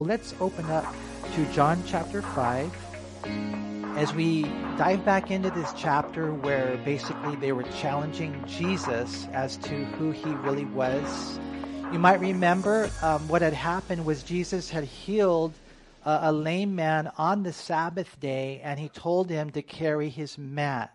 Let's open up to John chapter 5 as we dive back into this chapter where basically they were challenging Jesus as to who he really was. You might remember um, what had happened was Jesus had healed uh, a lame man on the Sabbath day and he told him to carry his mat.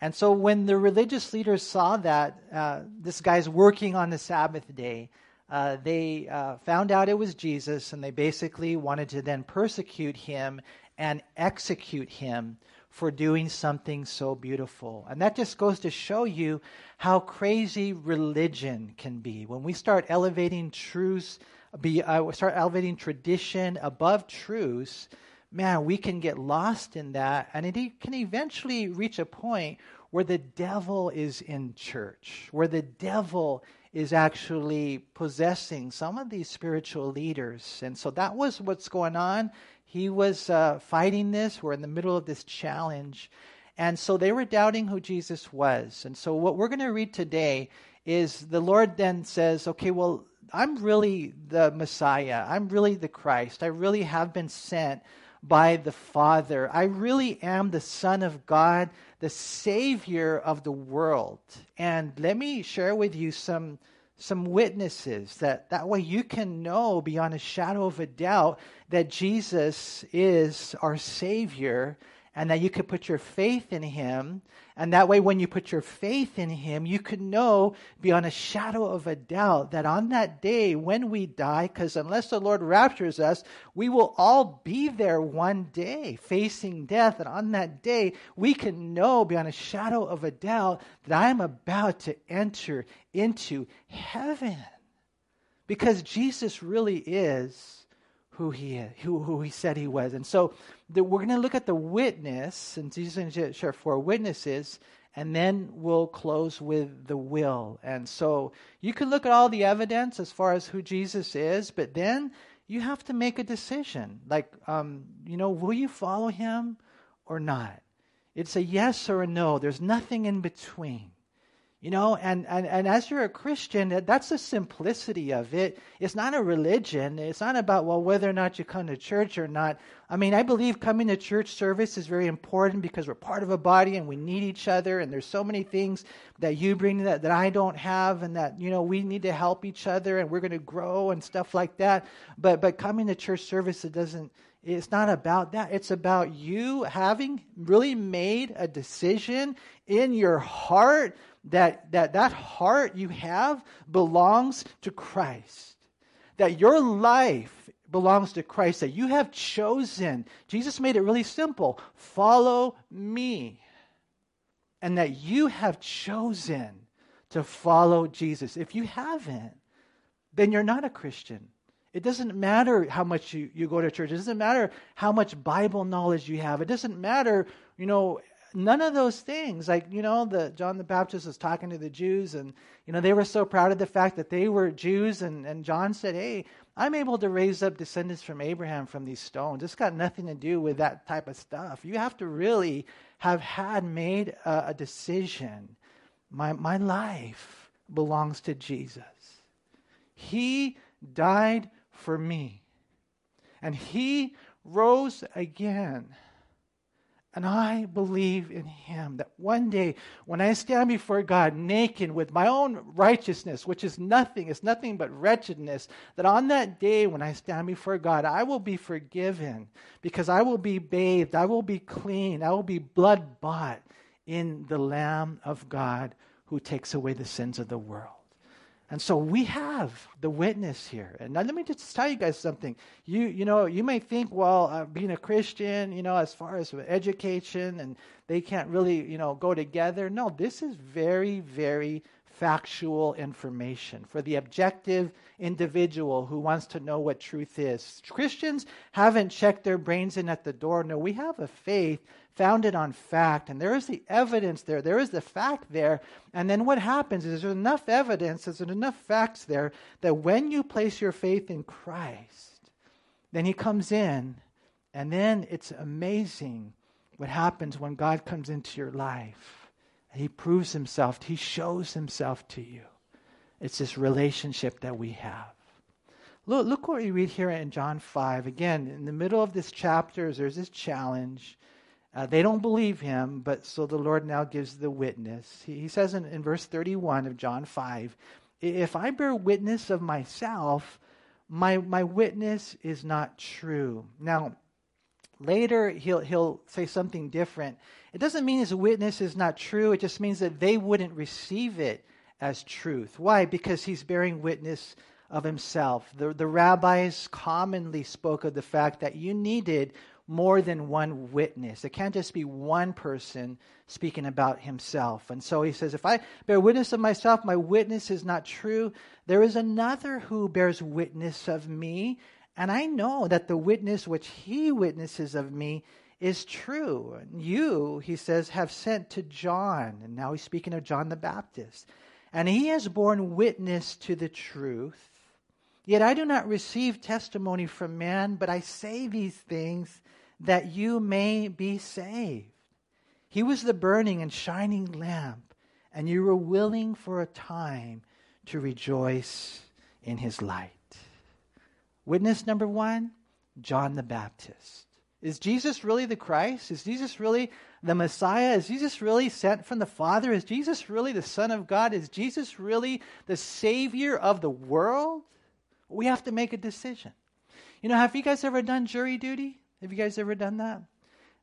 And so when the religious leaders saw that uh, this guy's working on the Sabbath day, uh, they uh, found out it was Jesus, and they basically wanted to then persecute him and execute him for doing something so beautiful. And that just goes to show you how crazy religion can be. When we start elevating truths, be, uh, start elevating tradition above truths, man, we can get lost in that, and it can eventually reach a point where the devil is in church, where the devil is actually possessing some of these spiritual leaders. And so that was what's going on. He was uh, fighting this. We're in the middle of this challenge. And so they were doubting who Jesus was. And so what we're going to read today is the Lord then says, okay, well, I'm really the Messiah. I'm really the Christ. I really have been sent by the Father. I really am the Son of God, the Savior of the world. And let me share with you some some witnesses that that way you can know beyond a shadow of a doubt that Jesus is our Savior and that you could put your faith in him. And that way, when you put your faith in him, you could know beyond a shadow of a doubt that on that day when we die, because unless the Lord raptures us, we will all be there one day facing death. And on that day, we can know beyond a shadow of a doubt that I am about to enter into heaven. Because Jesus really is who he is, who, who he said he was. And so the, we're going to look at the witness, and Jesus is going to share four witnesses, and then we'll close with the will. And so you can look at all the evidence as far as who Jesus is, but then you have to make a decision. Like, um, you know, will you follow him or not? It's a yes or a no. There's nothing in between. You know, and, and, and as you're a Christian, that's the simplicity of it. It's not a religion. It's not about, well, whether or not you come to church or not. I mean, I believe coming to church service is very important because we're part of a body and we need each other. And there's so many things that you bring that, that I don't have and that, you know, we need to help each other and we're going to grow and stuff like that. But, but coming to church service, it doesn't, it's not about that. It's about you having really made a decision in your heart that, that that heart you have belongs to Christ. That your life belongs to Christ, that you have chosen. Jesus made it really simple follow me. And that you have chosen to follow Jesus. If you haven't, then you're not a Christian. It doesn't matter how much you, you go to church. It doesn't matter how much Bible knowledge you have. It doesn't matter, you know, none of those things. Like you know the john the baptist was talking to the jews and you know they were so proud of the fact that they were jews. And, and john said hey i'm able to raise up descendants from abraham from these stones. It's got nothing to do with that type of stuff. You have to really have had made a, a decision. My, my life belongs to jesus. He died for me and he rose again and I believe in him that one day when I stand before God naked with my own righteousness, which is nothing, it's nothing but wretchedness, that on that day when I stand before God, I will be forgiven because I will be bathed, I will be clean, I will be blood bought in the Lamb of God who takes away the sins of the world. And so we have the witness here. And now let me just tell you guys something. You, you know, you may think, well, uh, being a Christian, you know, as far as education and they can't really, you know, go together. No, this is very, very factual information for the objective individual who wants to know what truth is. Christians haven't checked their brains in at the door. No, we have a faith founded on fact, and there is the evidence there. There is the fact there. And then what happens is there's enough evidence, there's enough facts there that when you place your faith in Christ, then He comes in, and then it's amazing what happens when God comes into your life he proves himself, he shows himself to you. It's this relationship that we have. Look, look what we read here in John 5. Again, in the middle of this chapter, there's this challenge. Uh, they don't believe him, but so the Lord now gives the witness. He, he says in, in verse 31 of John 5 If I bear witness of myself, my, my witness is not true. Now, later he'll, he'll say something different. It doesn't mean his witness is not true, it just means that they wouldn't receive it as truth. Why? Because he's bearing witness of himself. The, the rabbis commonly spoke of the fact that you needed more than one witness. It can't just be one person speaking about himself. And so he says, If I bear witness of myself, my witness is not true. There is another who bears witness of me, and I know that the witness which he witnesses of me is true. You, he says, have sent to John, and now he's speaking of John the Baptist, and he has borne witness to the truth. Yet I do not receive testimony from man, but I say these things that you may be saved. He was the burning and shining lamp, and you were willing for a time to rejoice in his light. Witness number one John the Baptist. Is Jesus really the Christ? Is Jesus really the Messiah? Is Jesus really sent from the Father? Is Jesus really the Son of God? Is Jesus really the Savior of the world? We have to make a decision. You know, have you guys ever done jury duty? Have you guys ever done that?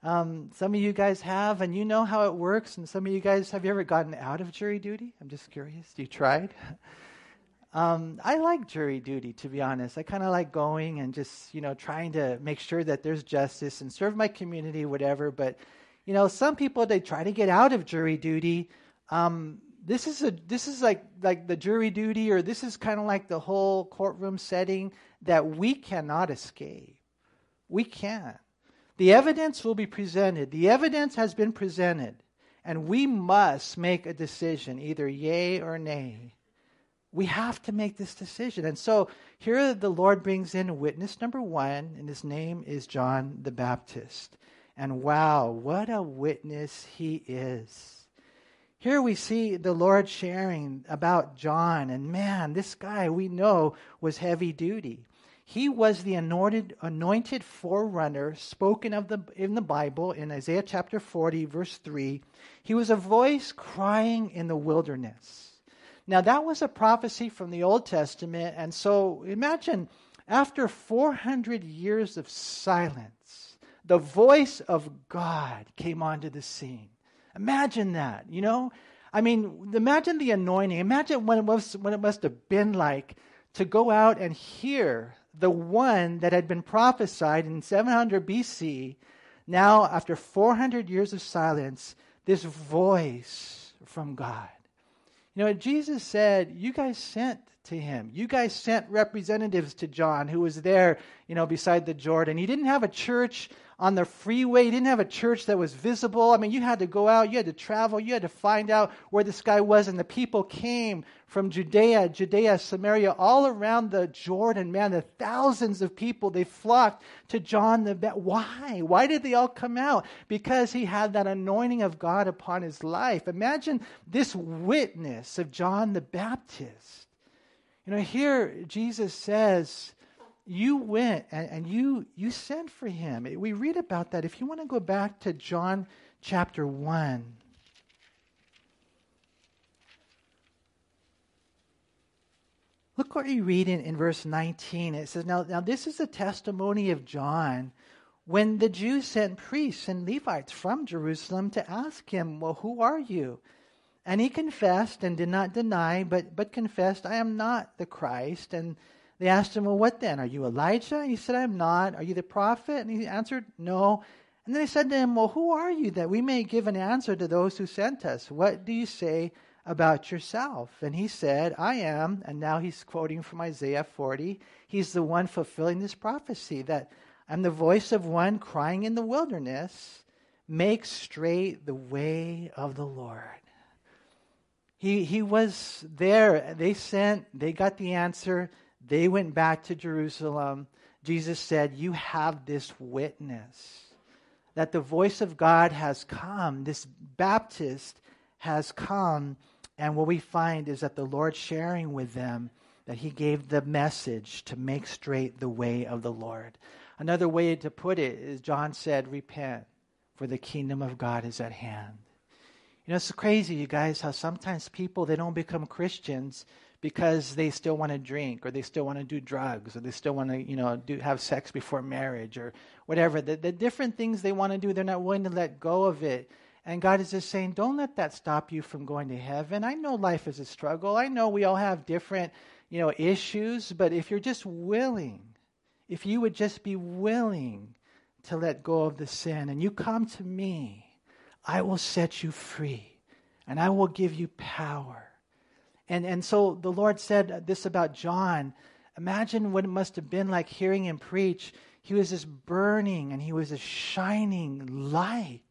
Um, some of you guys have, and you know how it works. And some of you guys, have you ever gotten out of jury duty? I'm just curious. You tried? Um, I like jury duty, to be honest. I kind of like going and just, you know, trying to make sure that there's justice and serve my community, whatever. But, you know, some people they try to get out of jury duty. Um, this is a this is like like the jury duty, or this is kind of like the whole courtroom setting that we cannot escape. We can't. The evidence will be presented. The evidence has been presented, and we must make a decision, either yay or nay. We have to make this decision. And so here the Lord brings in witness number one, and his name is John the Baptist. And wow, what a witness he is. Here we see the Lord sharing about John, and man, this guy we know was heavy duty. He was the anointed, anointed forerunner spoken of the, in the Bible in Isaiah chapter 40, verse 3. He was a voice crying in the wilderness. Now, that was a prophecy from the Old Testament. And so imagine after 400 years of silence, the voice of God came onto the scene. Imagine that, you know? I mean, imagine the anointing. Imagine what it, was, what it must have been like to go out and hear the one that had been prophesied in 700 BC. Now, after 400 years of silence, this voice from God. You know, Jesus said, You guys sent to him. You guys sent representatives to John, who was there, you know, beside the Jordan. He didn't have a church on the freeway. He didn't have a church that was visible. I mean, you had to go out, you had to travel, you had to find out where this guy was. And the people came from Judea, Judea, Samaria, all around the Jordan. Man, the thousands of people, they flocked to John the Baptist. Why? Why did they all come out? Because he had that anointing of God upon his life. Imagine this witness of John the Baptist. You know, here Jesus says, you went and, and you you sent for him. We read about that. If you want to go back to John chapter 1. Look what you read in, in verse 19. It says, now, now this is the testimony of John when the Jews sent priests and Levites from Jerusalem to ask him, Well, who are you? And he confessed and did not deny, but, but confessed, I am not the Christ. And they asked him, Well, what then? Are you Elijah? And he said, I'm not. Are you the prophet? And he answered, No. And then they said to him, Well, who are you that we may give an answer to those who sent us? What do you say about yourself? And he said, I am. And now he's quoting from Isaiah 40. He's the one fulfilling this prophecy that I'm the voice of one crying in the wilderness, make straight the way of the Lord. He, he was there. They sent, they got the answer. They went back to Jerusalem. Jesus said, You have this witness that the voice of God has come. This Baptist has come. And what we find is that the Lord sharing with them that he gave the message to make straight the way of the Lord. Another way to put it is John said, Repent, for the kingdom of God is at hand. You know, it's crazy, you guys, how sometimes people they don't become Christians because they still want to drink or they still want to do drugs or they still want to, you know, do have sex before marriage or whatever. The, the different things they want to do, they're not willing to let go of it. And God is just saying, don't let that stop you from going to heaven. I know life is a struggle. I know we all have different, you know, issues, but if you're just willing, if you would just be willing to let go of the sin and you come to me, I will set you free and I will give you power. And, and so the Lord said this about John. Imagine what it must have been like hearing him preach. He was this burning and he was a shining light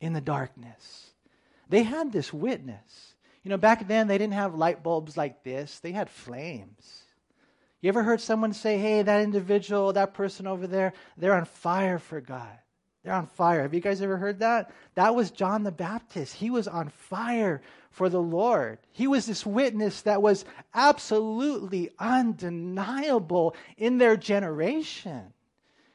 in the darkness. They had this witness. You know, back then they didn't have light bulbs like this, they had flames. You ever heard someone say, hey, that individual, that person over there, they're on fire for God? They're on fire. Have you guys ever heard that? That was John the Baptist. He was on fire for the Lord. He was this witness that was absolutely undeniable in their generation.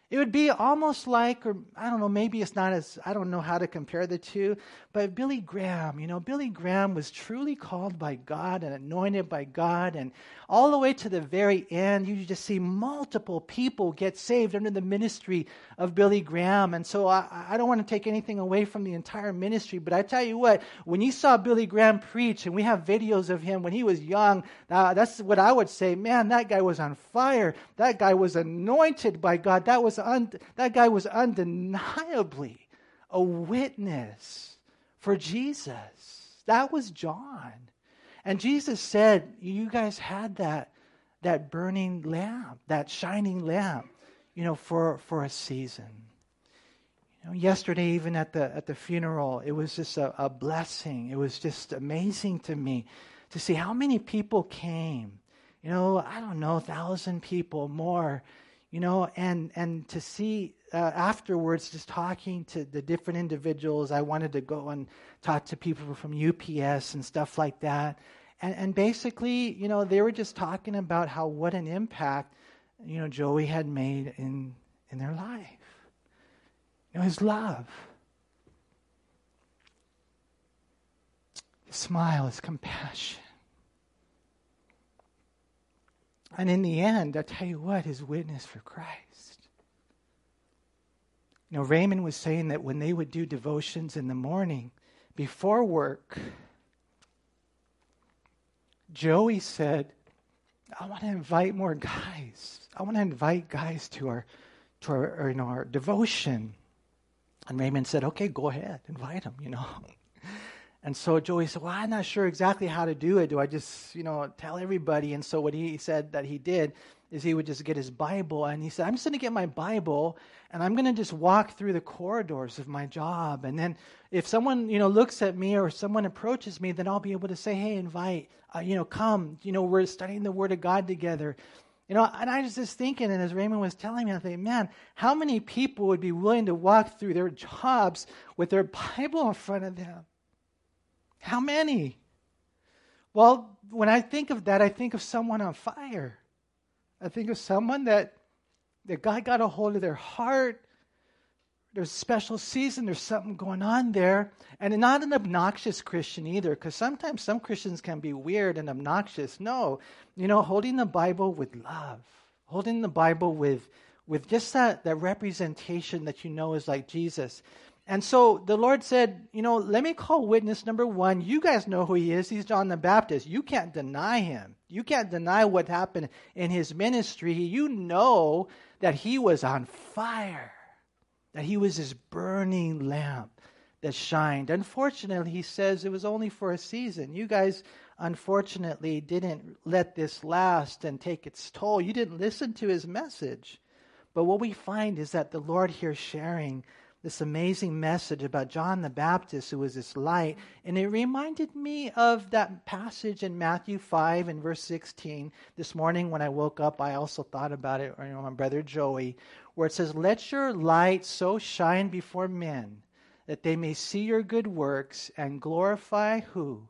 It would be almost like, or I don't know, maybe it's not as, I don't know how to compare the two, but Billy Graham, you know, Billy Graham was truly called by God and anointed by God. And all the way to the very end, you just see multiple people get saved under the ministry of Billy Graham. And so I, I don't want to take anything away from the entire ministry, but I tell you what, when you saw Billy Graham preach, and we have videos of him when he was young, uh, that's what I would say, man, that guy was on fire. That guy was anointed by God. That, was un- that guy was undeniably a witness for Jesus. That was John. And Jesus said, You guys had that, that burning lamp, that shining lamp, you know, for, for a season. You know, yesterday, even at the, at the funeral, it was just a, a blessing. It was just amazing to me to see how many people came. You know, I don't know, a thousand people more, you know, and, and to see uh, afterwards, just talking to the different individuals, I wanted to go and talk to people from UPS and stuff like that. And, and basically, you know, they were just talking about how what an impact, you know, Joey had made in, in their life. You know, his love, his smile, his compassion. And in the end, I'll tell you what, his witness for Christ. You know, Raymond was saying that when they would do devotions in the morning before work, Joey said, I want to invite more guys. I want to invite guys to our to our, or, you know, our devotion. And Raymond said, okay, go ahead, invite them, you know. And so Joey said, Well, I'm not sure exactly how to do it. Do I just, you know, tell everybody? And so what he said that he did is he would just get his Bible and he said, I'm just going to get my Bible and I'm going to just walk through the corridors of my job. And then if someone, you know, looks at me or someone approaches me, then I'll be able to say, Hey, invite, uh, you know, come. You know, we're studying the Word of God together. You know, and I was just thinking, and as Raymond was telling me, I think, man, how many people would be willing to walk through their jobs with their Bible in front of them? How many? Well, when I think of that, I think of someone on fire. I think of someone that, that God got a hold of their heart. There's a special season, there's something going on there. And not an obnoxious Christian either, because sometimes some Christians can be weird and obnoxious. No, you know, holding the Bible with love, holding the Bible with, with just that, that representation that you know is like Jesus. And so the Lord said, You know, let me call witness number one. You guys know who he is. He's John the Baptist. You can't deny him. You can't deny what happened in his ministry. You know that he was on fire, that he was this burning lamp that shined. Unfortunately, he says it was only for a season. You guys, unfortunately, didn't let this last and take its toll. You didn't listen to his message. But what we find is that the Lord here sharing this amazing message about John the Baptist, who was this light. And it reminded me of that passage in Matthew 5 and verse 16. This morning when I woke up, I also thought about it, or you know, my brother Joey, where it says, Let your light so shine before men that they may see your good works and glorify who?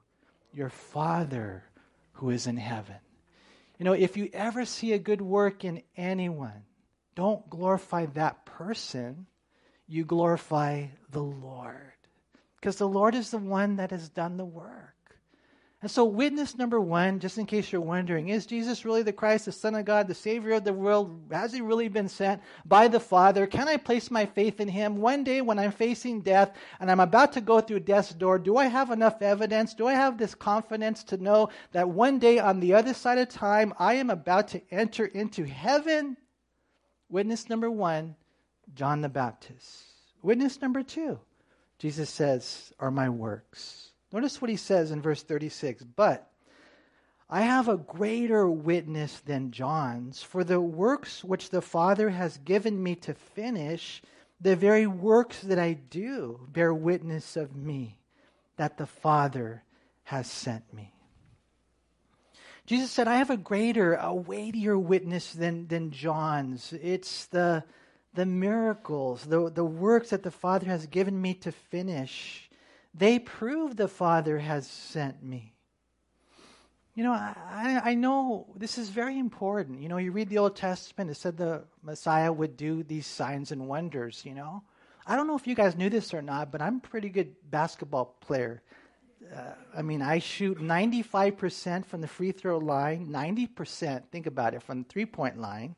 Your Father who is in heaven. You know, if you ever see a good work in anyone, don't glorify that person, you glorify the Lord. Because the Lord is the one that has done the work. And so, witness number one, just in case you're wondering, is Jesus really the Christ, the Son of God, the Savior of the world? Has he really been sent by the Father? Can I place my faith in him? One day when I'm facing death and I'm about to go through death's door, do I have enough evidence? Do I have this confidence to know that one day on the other side of time, I am about to enter into heaven? Witness number one, John the Baptist. Witness number two, Jesus says, are my works. Notice what he says in verse 36 But I have a greater witness than John's, for the works which the Father has given me to finish, the very works that I do, bear witness of me, that the Father has sent me. Jesus said, I have a greater, a weightier witness than, than John's. It's the, the miracles, the, the works that the Father has given me to finish. They prove the Father has sent me. You know, I, I know this is very important. You know, you read the Old Testament, it said the Messiah would do these signs and wonders, you know. I don't know if you guys knew this or not, but I'm a pretty good basketball player. Uh, I mean, I shoot 95% from the free throw line, 90%, think about it, from the three point line.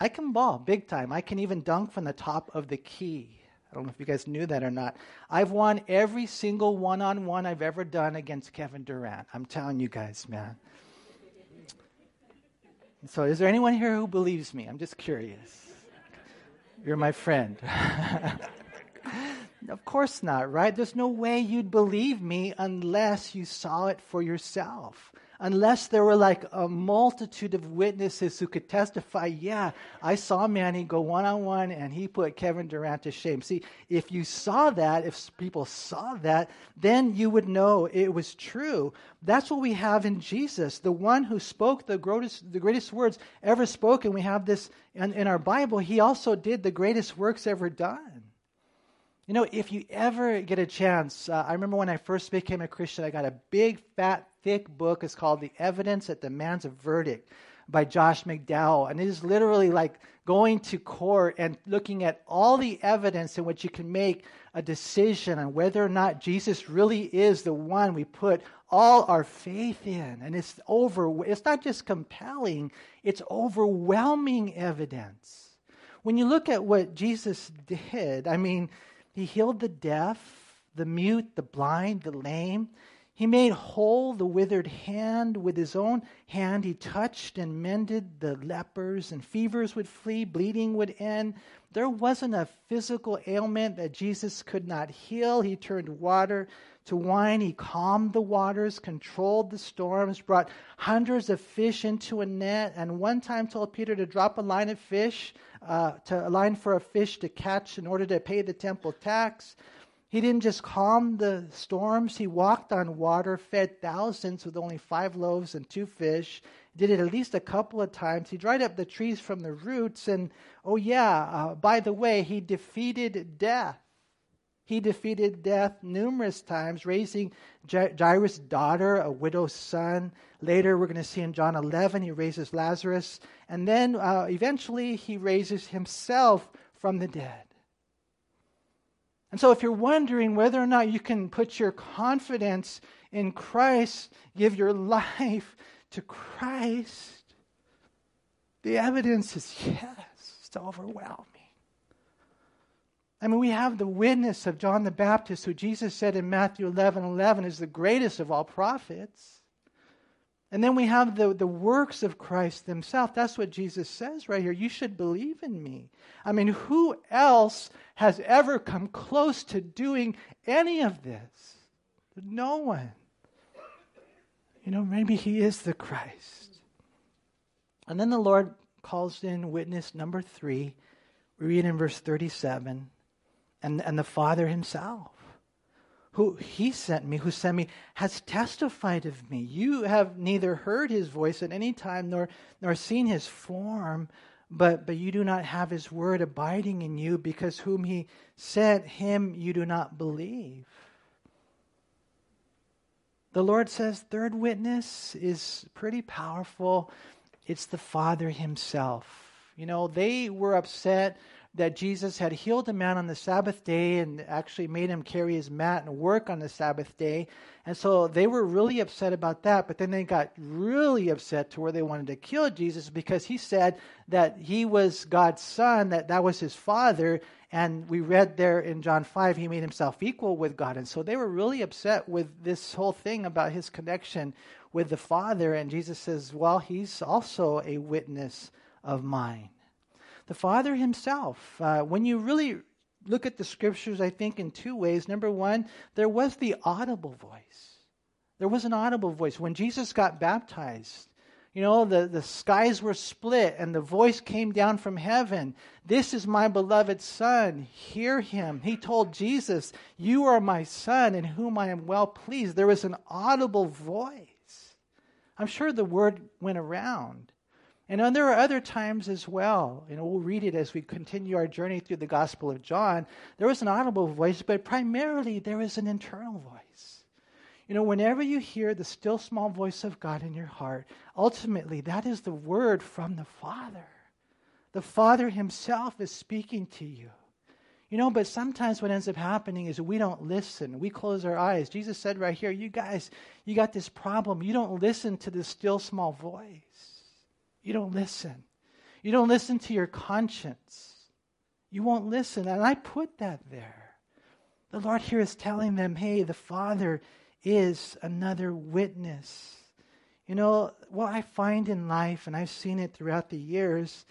I can ball big time. I can even dunk from the top of the key. I don't know if you guys knew that or not. I've won every single one on one I've ever done against Kevin Durant. I'm telling you guys, man. So, is there anyone here who believes me? I'm just curious. You're my friend. of course not, right? There's no way you'd believe me unless you saw it for yourself unless there were like a multitude of witnesses who could testify, yeah, I saw Manny go one on one and he put Kevin Durant to shame. See, if you saw that, if people saw that, then you would know it was true. That's what we have in Jesus, the one who spoke the greatest, the greatest words ever spoken. We have this in, in our Bible. He also did the greatest works ever done. You know, if you ever get a chance, uh, I remember when I first became a Christian, I got a big, fat, thick book. It's called The Evidence That Demands a Verdict by Josh McDowell. And it is literally like going to court and looking at all the evidence in which you can make a decision on whether or not Jesus really is the one we put all our faith in. And it's over, it's not just compelling, it's overwhelming evidence. When you look at what Jesus did, I mean, he healed the deaf, the mute, the blind, the lame. He made whole the withered hand. With his own hand, he touched and mended the lepers, and fevers would flee, bleeding would end. There wasn't a physical ailment that Jesus could not heal. He turned water to wine. He calmed the waters, controlled the storms, brought hundreds of fish into a net, and one time told Peter to drop a line of fish uh, to a line for a fish to catch in order to pay the temple tax. He didn't just calm the storms, he walked on water, fed thousands with only five loaves and two fish. Did it at least a couple of times. He dried up the trees from the roots. And oh, yeah, uh, by the way, he defeated death. He defeated death numerous times, raising Jairus' daughter, a widow's son. Later, we're going to see in John 11, he raises Lazarus. And then uh, eventually, he raises himself from the dead. And so, if you're wondering whether or not you can put your confidence in Christ, give your life to Christ, the evidence is yes, it's overwhelming. I mean, we have the witness of John the Baptist, who Jesus said in Matthew 11 11 is the greatest of all prophets. And then we have the, the works of Christ himself. That's what Jesus says right here. You should believe in me. I mean, who else has ever come close to doing any of this? No one. You know, maybe he is the Christ. And then the Lord calls in witness number three. We read in verse 37 and, and the Father himself, who he sent me, who sent me, has testified of me. You have neither heard his voice at any time nor, nor seen his form, but, but you do not have his word abiding in you, because whom he sent, him you do not believe. The Lord says, third witness is pretty powerful. it's the Father Himself. You know, they were upset that Jesus had healed a man on the Sabbath day and actually made him carry his mat and work on the Sabbath day. And so they were really upset about that, but then they got really upset to where they wanted to kill Jesus because he said that he was God's son, that that was his father, and we read there in John 5 he made himself equal with God. And so they were really upset with this whole thing about his connection with the Father and Jesus says, "Well, he's also a witness of mine." The Father Himself. Uh, when you really look at the scriptures, I think in two ways. Number one, there was the audible voice. There was an audible voice. When Jesus got baptized, you know, the, the skies were split and the voice came down from heaven. This is my beloved Son. Hear him. He told Jesus, You are my Son in whom I am well pleased. There was an audible voice. I'm sure the word went around. And there are other times as well. You know, we'll read it as we continue our journey through the Gospel of John. There was an audible voice, but primarily there is an internal voice. You know, whenever you hear the still small voice of God in your heart, ultimately that is the word from the Father. The Father Himself is speaking to you. You know, but sometimes what ends up happening is we don't listen. We close our eyes. Jesus said right here, you guys, you got this problem. You don't listen to the still small voice. You don't listen. You don't listen to your conscience. You won't listen. And I put that there. The Lord here is telling them, hey, the Father is another witness. You know, what I find in life, and I've seen it throughout the years,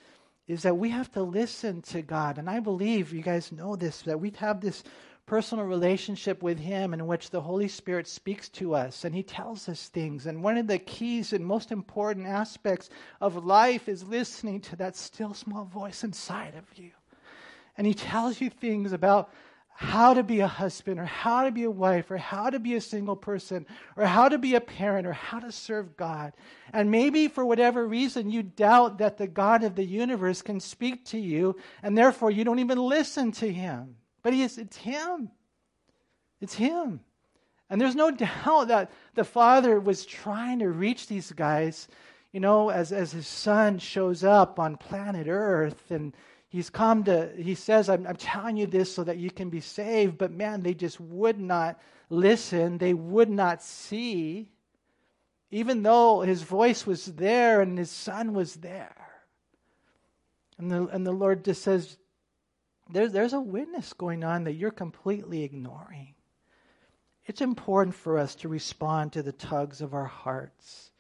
is that we have to listen to God. And I believe you guys know this, that we have this personal relationship with Him in which the Holy Spirit speaks to us and He tells us things. And one of the keys and most important aspects of life is listening to that still small voice inside of you. And He tells you things about how to be a husband or how to be a wife or how to be a single person or how to be a parent or how to serve God. And maybe for whatever reason you doubt that the God of the universe can speak to you and therefore you don't even listen to him. But he is, it's him. It's him. And there's no doubt that the father was trying to reach these guys, you know, as, as his son shows up on planet Earth and he's come to, he says, I'm, I'm telling you this so that you can be saved. But man, they just would not listen, they would not see, even though his voice was there and his son was there. And the, and the Lord just says, there's, there's a witness going on that you're completely ignoring. It's important for us to respond to the tugs of our hearts.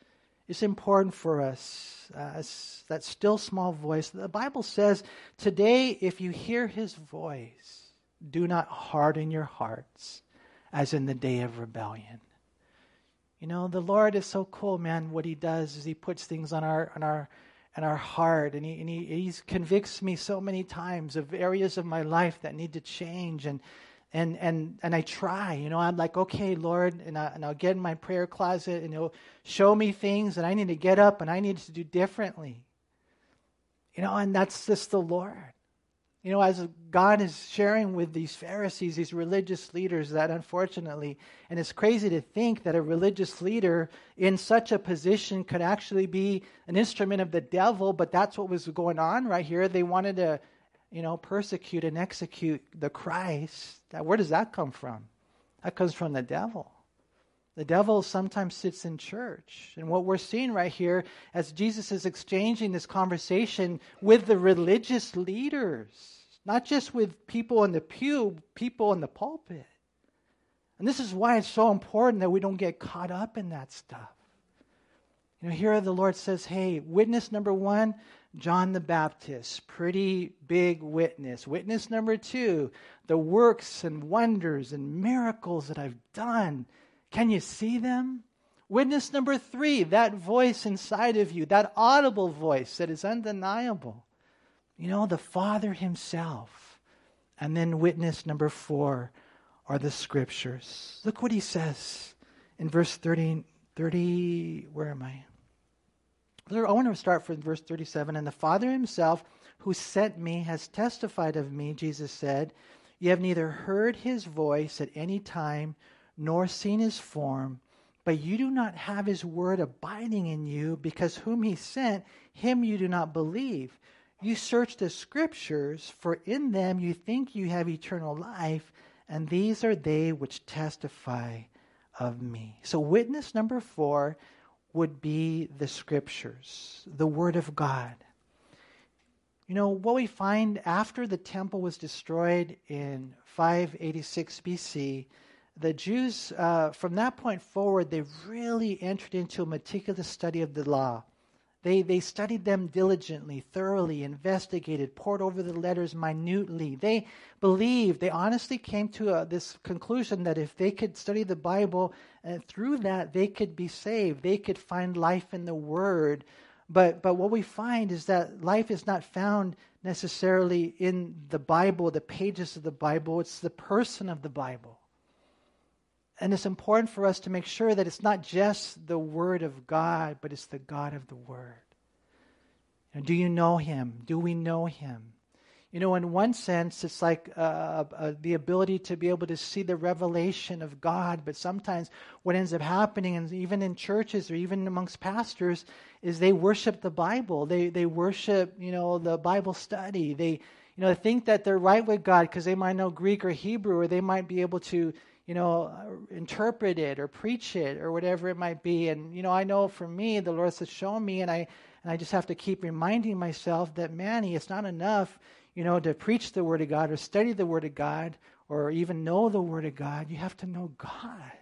It's important for us, uh, that still small voice. The Bible says, Today, if you hear his voice, do not harden your hearts as in the day of rebellion. You know, the Lord is so cool, man. What he does is he puts things on our, on our, and our heart. And, he, and he, he convicts me so many times of areas of my life that need to change. And, and, and, and I try, you know, I'm like, okay, Lord, and, I, and I'll get in my prayer closet and he'll show me things that I need to get up and I need to do differently. You know, and that's just the Lord. You know, as God is sharing with these Pharisees, these religious leaders, that unfortunately, and it's crazy to think that a religious leader in such a position could actually be an instrument of the devil, but that's what was going on right here. They wanted to, you know, persecute and execute the Christ. Where does that come from? That comes from the devil. The devil sometimes sits in church. And what we're seeing right here as Jesus is exchanging this conversation with the religious leaders, not just with people in the pew, people in the pulpit. And this is why it's so important that we don't get caught up in that stuff. You know, here the Lord says, hey, witness number one, John the Baptist, pretty big witness. Witness number two, the works and wonders and miracles that I've done can you see them? Witness number three, that voice inside of you, that audible voice that is undeniable. You know, the Father Himself. And then witness number four are the scriptures. Look what He says in verse 30. 30 where am I? I want to start from verse 37. And the Father Himself, who sent me, has testified of me, Jesus said. You have neither heard His voice at any time nor seen his form, but you do not have his word abiding in you, because whom he sent, him you do not believe. You search the scriptures, for in them you think you have eternal life, and these are they which testify of me. So, witness number four would be the scriptures, the word of God. You know, what we find after the temple was destroyed in 586 BC, the Jews, uh, from that point forward, they really entered into a meticulous study of the law. They, they studied them diligently, thoroughly, investigated, pored over the letters minutely. They believed, they honestly came to a, this conclusion that if they could study the Bible, and through that they could be saved. They could find life in the Word. But, but what we find is that life is not found necessarily in the Bible, the pages of the Bible, it's the person of the Bible. And it's important for us to make sure that it's not just the Word of God, but it's the God of the Word. And do you know Him? Do we know Him? You know, in one sense, it's like uh, uh, the ability to be able to see the revelation of God. But sometimes what ends up happening, and even in churches or even amongst pastors, is they worship the Bible. They they worship, you know, the Bible study. They you know think that they're right with God because they might know Greek or Hebrew, or they might be able to you know, uh, interpret it or preach it or whatever it might be. And, you know, I know for me, the Lord has shown me, and I, and I just have to keep reminding myself that, Manny, it's not enough, you know, to preach the Word of God or study the Word of God or even know the Word of God. You have to know God.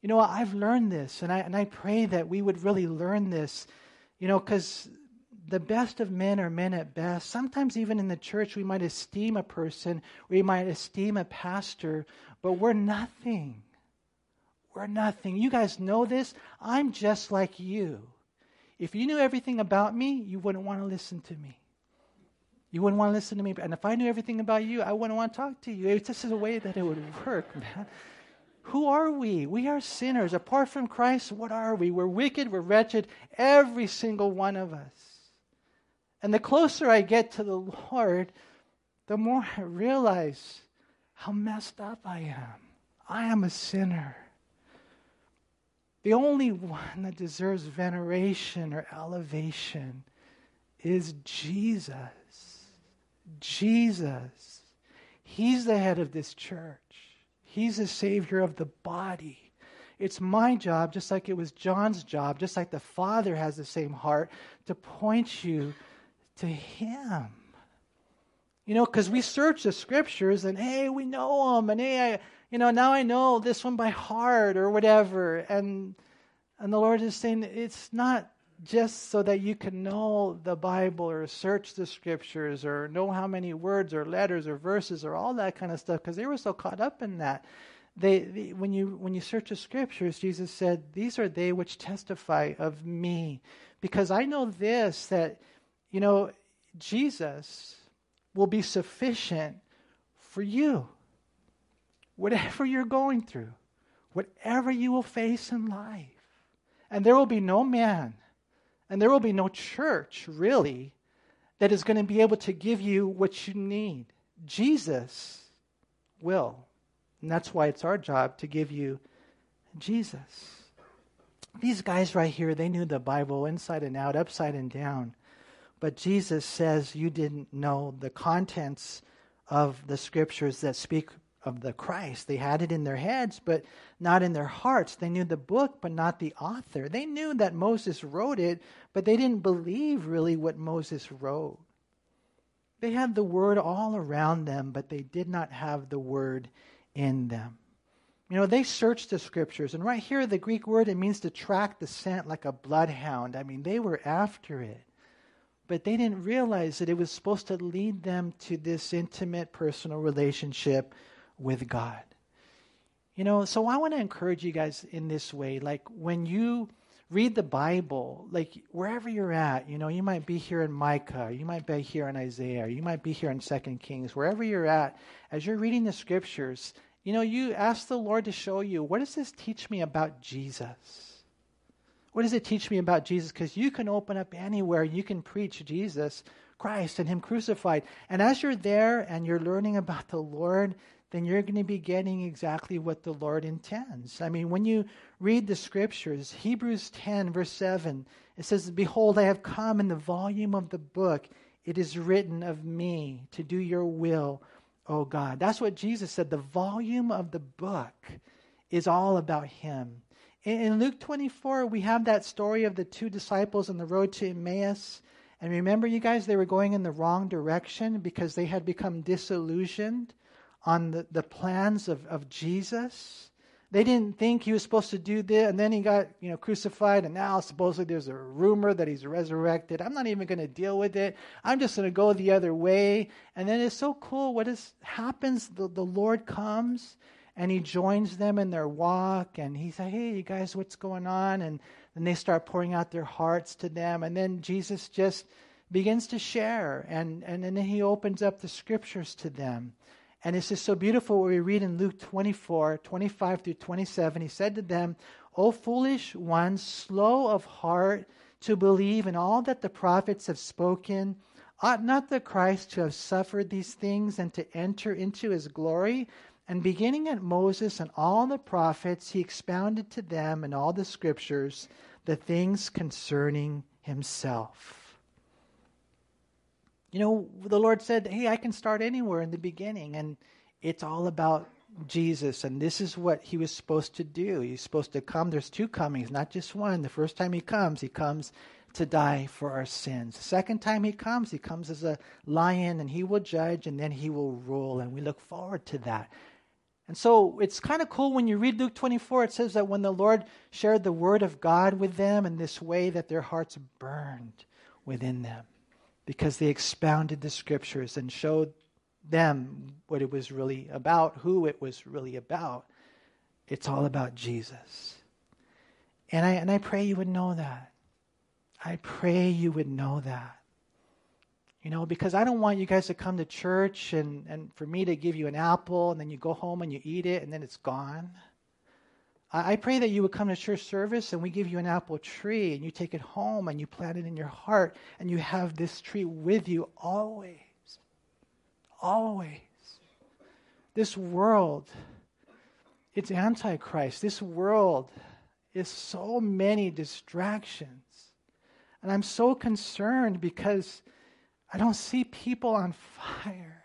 You know, I've learned this, and I, and I pray that we would really learn this, you know, because the best of men are men at best. Sometimes, even in the church, we might esteem a person, we might esteem a pastor, but we're nothing. We're nothing. You guys know this. I'm just like you. If you knew everything about me, you wouldn't want to listen to me. You wouldn't want to listen to me. And if I knew everything about you, I wouldn't want to talk to you. It's just a way that it would work, man. Who are we? We are sinners. Apart from Christ, what are we? We're wicked, we're wretched, every single one of us. And the closer I get to the Lord, the more I realize how messed up I am. I am a sinner. The only one that deserves veneration or elevation is Jesus. Jesus. He's the head of this church, He's the Savior of the body. It's my job, just like it was John's job, just like the Father has the same heart, to point you to Him. You know, because we search the scriptures and hey, we know them, and hey, I, you know, now I know this one by heart or whatever. And and the Lord is saying it's not just so that you can know the Bible or search the scriptures or know how many words or letters or verses or all that kind of stuff, because they were so caught up in that. They, they, when you when you search the scriptures, Jesus said, "These are they which testify of me," because I know this that you know, Jesus will be sufficient for you. Whatever you're going through, whatever you will face in life. And there will be no man, and there will be no church, really, that is going to be able to give you what you need. Jesus will. And that's why it's our job to give you Jesus. These guys right here, they knew the Bible inside and out, upside and down. But Jesus says you didn't know the contents of the scriptures that speak of the Christ. They had it in their heads, but not in their hearts. They knew the book, but not the author. They knew that Moses wrote it, but they didn't believe really what Moses wrote. They had the word all around them, but they did not have the word in them. You know, they searched the scriptures, and right here, the Greek word, it means to track the scent like a bloodhound. I mean, they were after it. But they didn't realize that it was supposed to lead them to this intimate personal relationship with God. You know, so I want to encourage you guys in this way. Like when you read the Bible, like wherever you're at, you know, you might be here in Micah, you might be here in Isaiah, you might be here in Second Kings, wherever you're at, as you're reading the scriptures, you know, you ask the Lord to show you, what does this teach me about Jesus? What does it teach me about Jesus? Because you can open up anywhere, you can preach Jesus Christ and Him crucified. And as you're there and you're learning about the Lord, then you're going to be getting exactly what the Lord intends. I mean, when you read the scriptures, Hebrews 10, verse 7, it says, Behold, I have come in the volume of the book. It is written of me to do your will, O God. That's what Jesus said. The volume of the book is all about him. In Luke 24, we have that story of the two disciples on the road to Emmaus. And remember, you guys, they were going in the wrong direction because they had become disillusioned on the, the plans of, of Jesus. They didn't think he was supposed to do this, and then he got you know crucified, and now supposedly there's a rumor that he's resurrected. I'm not even going to deal with it. I'm just going to go the other way. And then it's so cool. What is happens? The, the Lord comes and he joins them in their walk and he says, Hey, you guys, what's going on? And then they start pouring out their hearts to them. And then Jesus just begins to share and, and, and then he opens up the scriptures to them. And it's just so beautiful what we read in Luke 24, 25 through 27. He said to them, O foolish ones, slow of heart to believe in all that the prophets have spoken. Ought not the Christ to have suffered these things and to enter into his glory? And beginning at Moses and all the prophets, he expounded to them in all the scriptures the things concerning himself. You know, the Lord said, Hey, I can start anywhere in the beginning, and it's all about Jesus, and this is what he was supposed to do. He's supposed to come. There's two comings, not just one. The first time he comes, he comes to die for our sins. The second time he comes, he comes as a lion, and he will judge, and then he will rule, and we look forward to that. And so it's kind of cool when you read Luke 24, it says that when the Lord shared the word of God with them in this way, that their hearts burned within them because they expounded the scriptures and showed them what it was really about, who it was really about. It's all about Jesus. And I, and I pray you would know that. I pray you would know that. You know, because I don't want you guys to come to church and, and for me to give you an apple and then you go home and you eat it and then it's gone. I, I pray that you would come to church service and we give you an apple tree and you take it home and you plant it in your heart and you have this tree with you always. Always. This world, it's antichrist. This world is so many distractions. And I'm so concerned because I don't see people on fire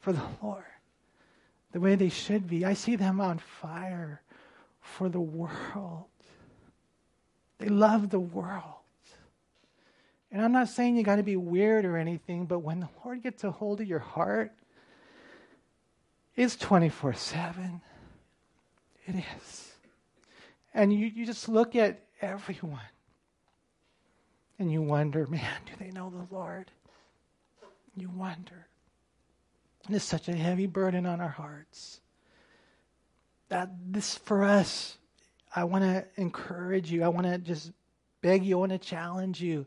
for the Lord the way they should be. I see them on fire for the world. They love the world. And I'm not saying you got to be weird or anything, but when the Lord gets a hold of your heart, it's 24 7. It is. And you, you just look at everyone and you wonder, man, do they know the Lord? You wonder. And it's such a heavy burden on our hearts. That this for us, I want to encourage you. I want to just beg you. I want to challenge you.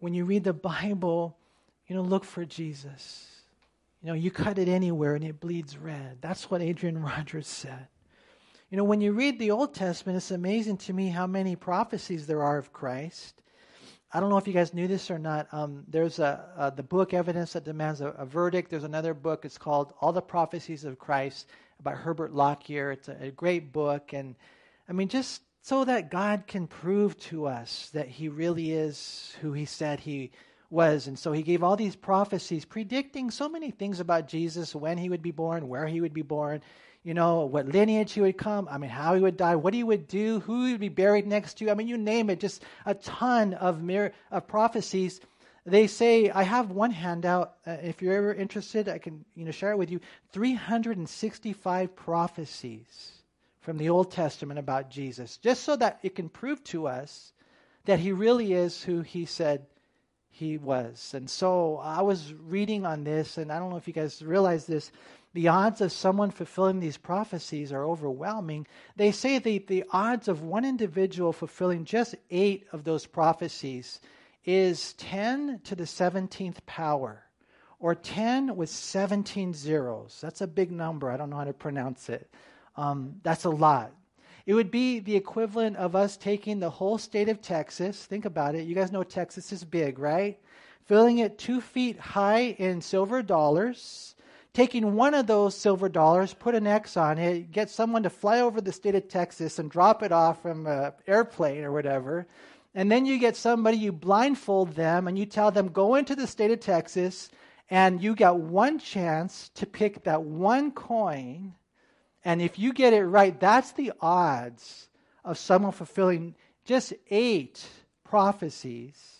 When you read the Bible, you know, look for Jesus. You know, you cut it anywhere and it bleeds red. That's what Adrian Rogers said. You know, when you read the Old Testament, it's amazing to me how many prophecies there are of Christ. I don't know if you guys knew this or not. Um, there's a, uh, the book Evidence That Demands a, a, Verdict. There's another book. It's called All the Prophecies of Christ by Herbert Lockyer. It's a, a great book, and I mean, just so that God can prove to us that He really is who He said He was. And so He gave all these prophecies predicting so many things about Jesus, when He would be born, where He would be born you know, what lineage he would come, I mean, how he would die, what he would do, who he would be buried next to. I mean, you name it, just a ton of, mir- of prophecies. They say, I have one handout. Uh, if you're ever interested, I can you know, share it with you. 365 prophecies from the Old Testament about Jesus, just so that it can prove to us that he really is who he said he was. And so I was reading on this, and I don't know if you guys realize this the odds of someone fulfilling these prophecies are overwhelming. They say the, the odds of one individual fulfilling just eight of those prophecies is 10 to the 17th power, or 10 with 17 zeros. That's a big number. I don't know how to pronounce it. Um, that's a lot. It would be the equivalent of us taking the whole state of Texas. Think about it. You guys know Texas is big, right? Filling it two feet high in silver dollars taking one of those silver dollars, put an X on it, get someone to fly over the state of Texas and drop it off from an airplane or whatever. And then you get somebody, you blindfold them, and you tell them, go into the state of Texas, and you got one chance to pick that one coin. And if you get it right, that's the odds of someone fulfilling just eight prophecies.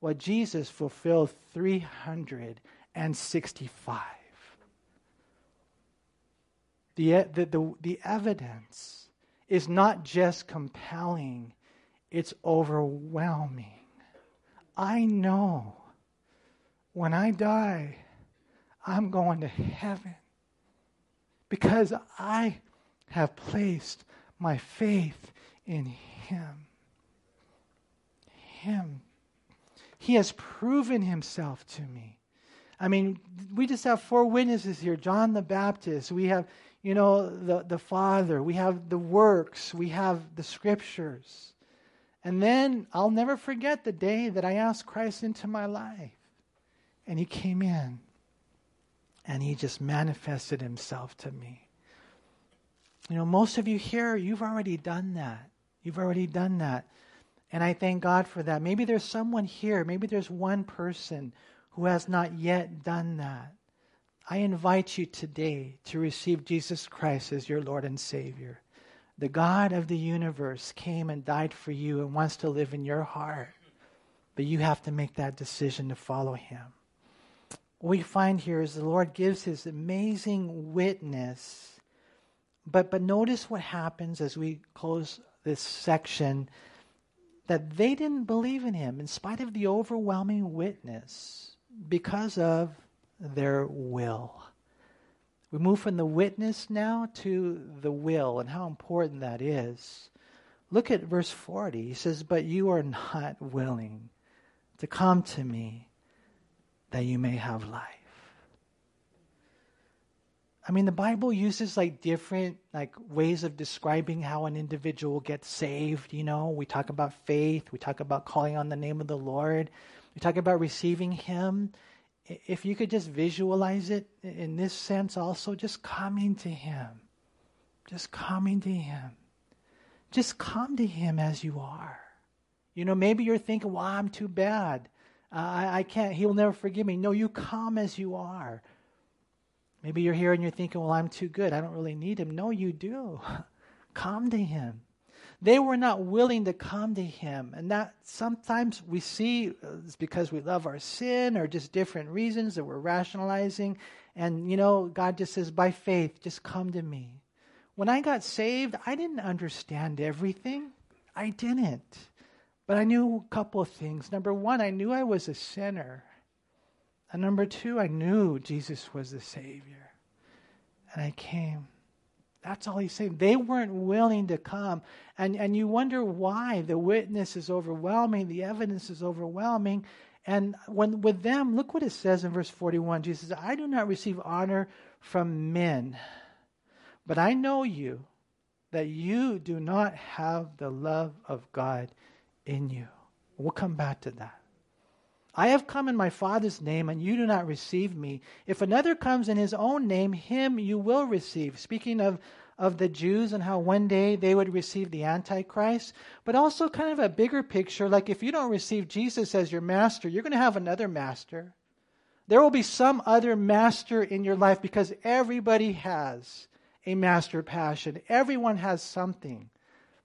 What Jesus fulfilled 365 the, the, the, the evidence is not just compelling, it's overwhelming. I know when I die, I'm going to heaven because I have placed my faith in Him. Him. He has proven Himself to me. I mean, we just have four witnesses here John the Baptist. We have you know, the, the Father, we have the works, we have the scriptures. And then I'll never forget the day that I asked Christ into my life. And he came in and he just manifested himself to me. You know, most of you here, you've already done that. You've already done that. And I thank God for that. Maybe there's someone here, maybe there's one person who has not yet done that. I invite you today to receive Jesus Christ as your Lord and Savior. The God of the universe came and died for you and wants to live in your heart. But you have to make that decision to follow Him. What we find here is the Lord gives His amazing witness. But, but notice what happens as we close this section that they didn't believe in Him in spite of the overwhelming witness because of their will. We move from the witness now to the will and how important that is. Look at verse 40. He says, But you are not willing to come to me that you may have life. I mean, the Bible uses like different like ways of describing how an individual gets saved. You know, we talk about faith, we talk about calling on the name of the Lord, we talk about receiving Him if you could just visualize it in this sense also, just coming to Him. Just coming to Him. Just come to Him as you are. You know, maybe you're thinking, well, I'm too bad. Uh, I, I can't, He'll never forgive me. No, you come as you are. Maybe you're here and you're thinking, well, I'm too good. I don't really need Him. No, you do. come to Him. They were not willing to come to him. And that sometimes we see uh, it's because we love our sin or just different reasons that we're rationalizing. And, you know, God just says, by faith, just come to me. When I got saved, I didn't understand everything. I didn't. But I knew a couple of things. Number one, I knew I was a sinner. And number two, I knew Jesus was the Savior. And I came. That's all he's saying. They weren't willing to come. And, and you wonder why. The witness is overwhelming, the evidence is overwhelming. And when with them, look what it says in verse 41. Jesus says, I do not receive honor from men, but I know you, that you do not have the love of God in you. We'll come back to that. I have come in my Father's name, and you do not receive me. If another comes in his own name, him you will receive. Speaking of, of the Jews and how one day they would receive the Antichrist, but also kind of a bigger picture like if you don't receive Jesus as your master, you're going to have another master. There will be some other master in your life because everybody has a master passion. Everyone has something,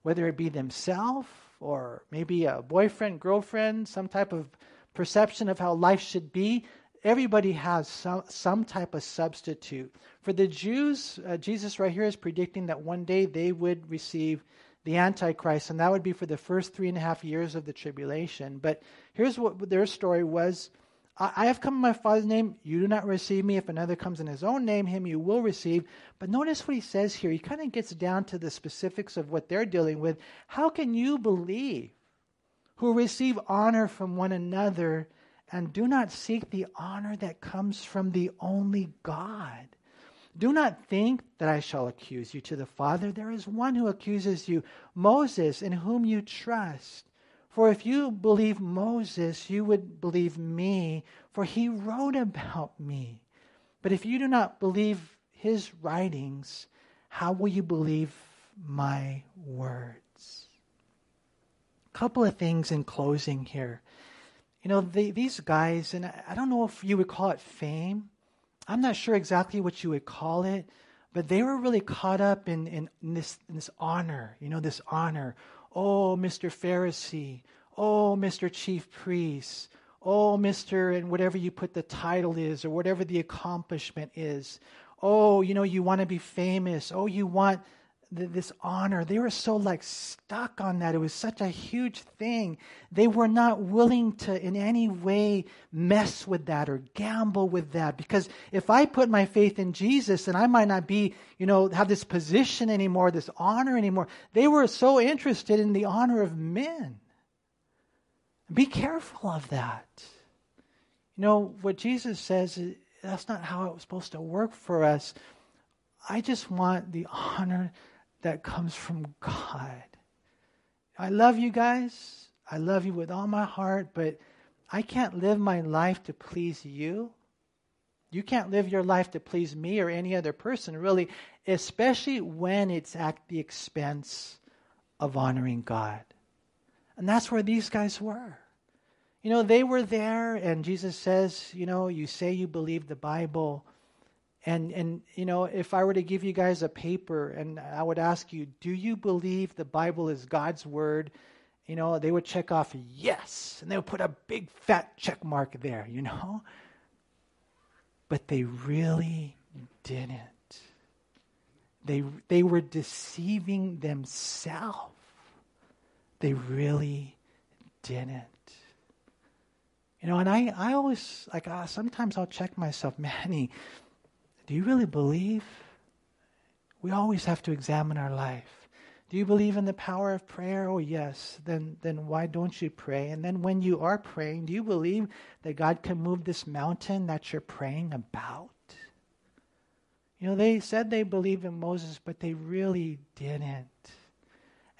whether it be themselves or maybe a boyfriend, girlfriend, some type of perception of how life should be, everybody has some, some type of substitute. For the Jews, uh, Jesus right here is predicting that one day they would receive the Antichrist, and that would be for the first three and a half years of the tribulation. But here's what their story was I have come in my Father's name. You do not receive me. If another comes in his own name, him you will receive. But notice what he says here. He kind of gets down to the specifics of what they're dealing with. How can you believe who receive honor from one another and do not seek the honor that comes from the only God. Do not think that I shall accuse you to the Father. There is one who accuses you, Moses, in whom you trust. For if you believe Moses, you would believe me, for he wrote about me. But if you do not believe his writings, how will you believe my words? Couple of things in closing here. You know, the, these guys, and I, I don't know if you would call it fame. I'm not sure exactly what you would call it, but they were really caught up in, in, in this, in this honor, you know, this honor. Oh, Mr. Pharisee. Oh, Mr. Chief Priest. Oh, Mr. and whatever you put the title is or whatever the accomplishment is. Oh, you know, you want to be famous. Oh, you want this honor. They were so like stuck on that. It was such a huge thing. They were not willing to in any way mess with that or gamble with that. Because if I put my faith in Jesus, then I might not be, you know, have this position anymore, this honor anymore. They were so interested in the honor of men. Be careful of that. You know, what Jesus says, eh, that's not how it was supposed to work for us. I just want the honor that comes from God. I love you guys. I love you with all my heart, but I can't live my life to please you. You can't live your life to please me or any other person, really, especially when it's at the expense of honoring God. And that's where these guys were. You know, they were there, and Jesus says, you know, you say you believe the Bible, and, and, you know, if I were to give you guys a paper and I would ask you, do you believe the Bible is God's word? You know, they would check off yes. And they would put a big fat check mark there, you know? But they really didn't. They, they were deceiving themselves. They really didn't. You know, and I, I always, like, uh, sometimes I'll check myself, Manny, do you really believe? We always have to examine our life. Do you believe in the power of prayer? Oh, yes. Then, then why don't you pray? And then when you are praying, do you believe that God can move this mountain that you're praying about? You know, they said they believed in Moses, but they really didn't.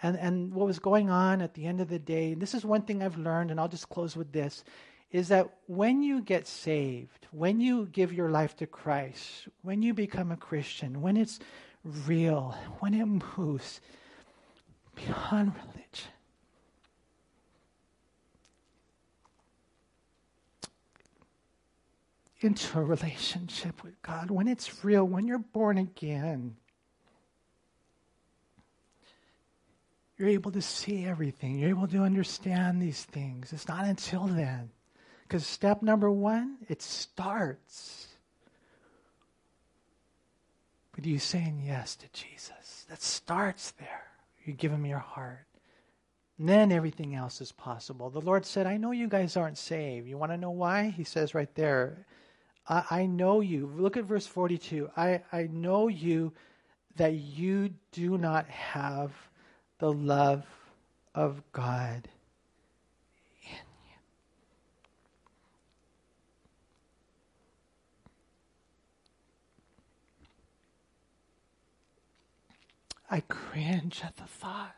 And, and what was going on at the end of the day, and this is one thing I've learned, and I'll just close with this, is that when you get saved, when you give your life to Christ, when you become a Christian, when it's real, when it moves beyond religion, into a relationship with God, when it's real, when you're born again, you're able to see everything. You're able to understand these things. It's not until then because step number one, it starts with you saying yes to Jesus. That starts there. You give him your heart. And then everything else is possible. The Lord said, I know you guys aren't saved. You want to know why? He says right there, I, I know you. Look at verse 42. I, I know you that you do not have the love of God I cringe at the thought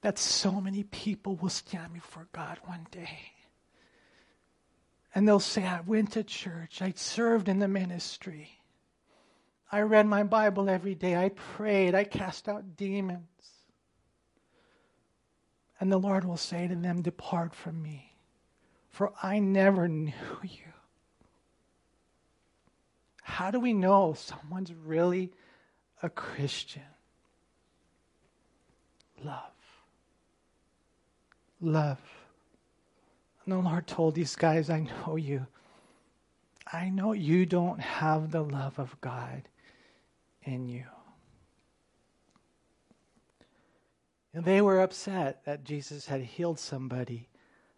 that so many people will stand before God one day. And they'll say, I went to church, I served in the ministry, I read my Bible every day, I prayed, I cast out demons. And the Lord will say to them, Depart from me, for I never knew you. How do we know someone's really a Christian. Love. Love. And the Lord told these guys, I know you. I know you don't have the love of God in you. And they were upset that Jesus had healed somebody,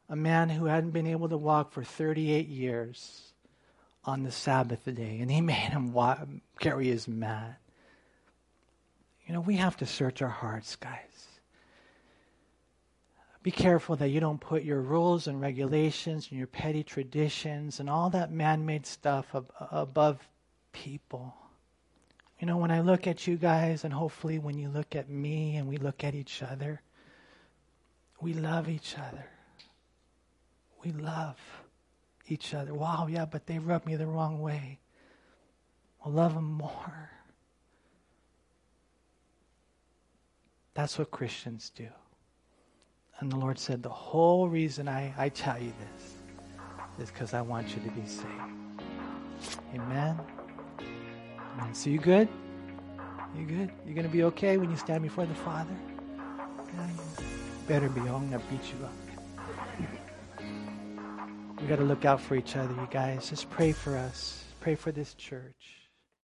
a man who hadn't been able to walk for 38 years on the Sabbath day, and he made him carry his mat. You know, we have to search our hearts, guys. Be careful that you don't put your rules and regulations and your petty traditions and all that man made stuff ab- above people. You know, when I look at you guys, and hopefully when you look at me and we look at each other, we love each other. We love each other. Wow, yeah, but they rubbed me the wrong way. We'll love them more. That's what Christians do. And the Lord said, The whole reason I, I tell you this is because I want you to be saved. Amen. Amen. So you good? You good? You're going to be okay when you stand before the Father? Yeah, better be. I'm going to beat you up. We got to look out for each other, you guys. Just pray for us. Pray for this church.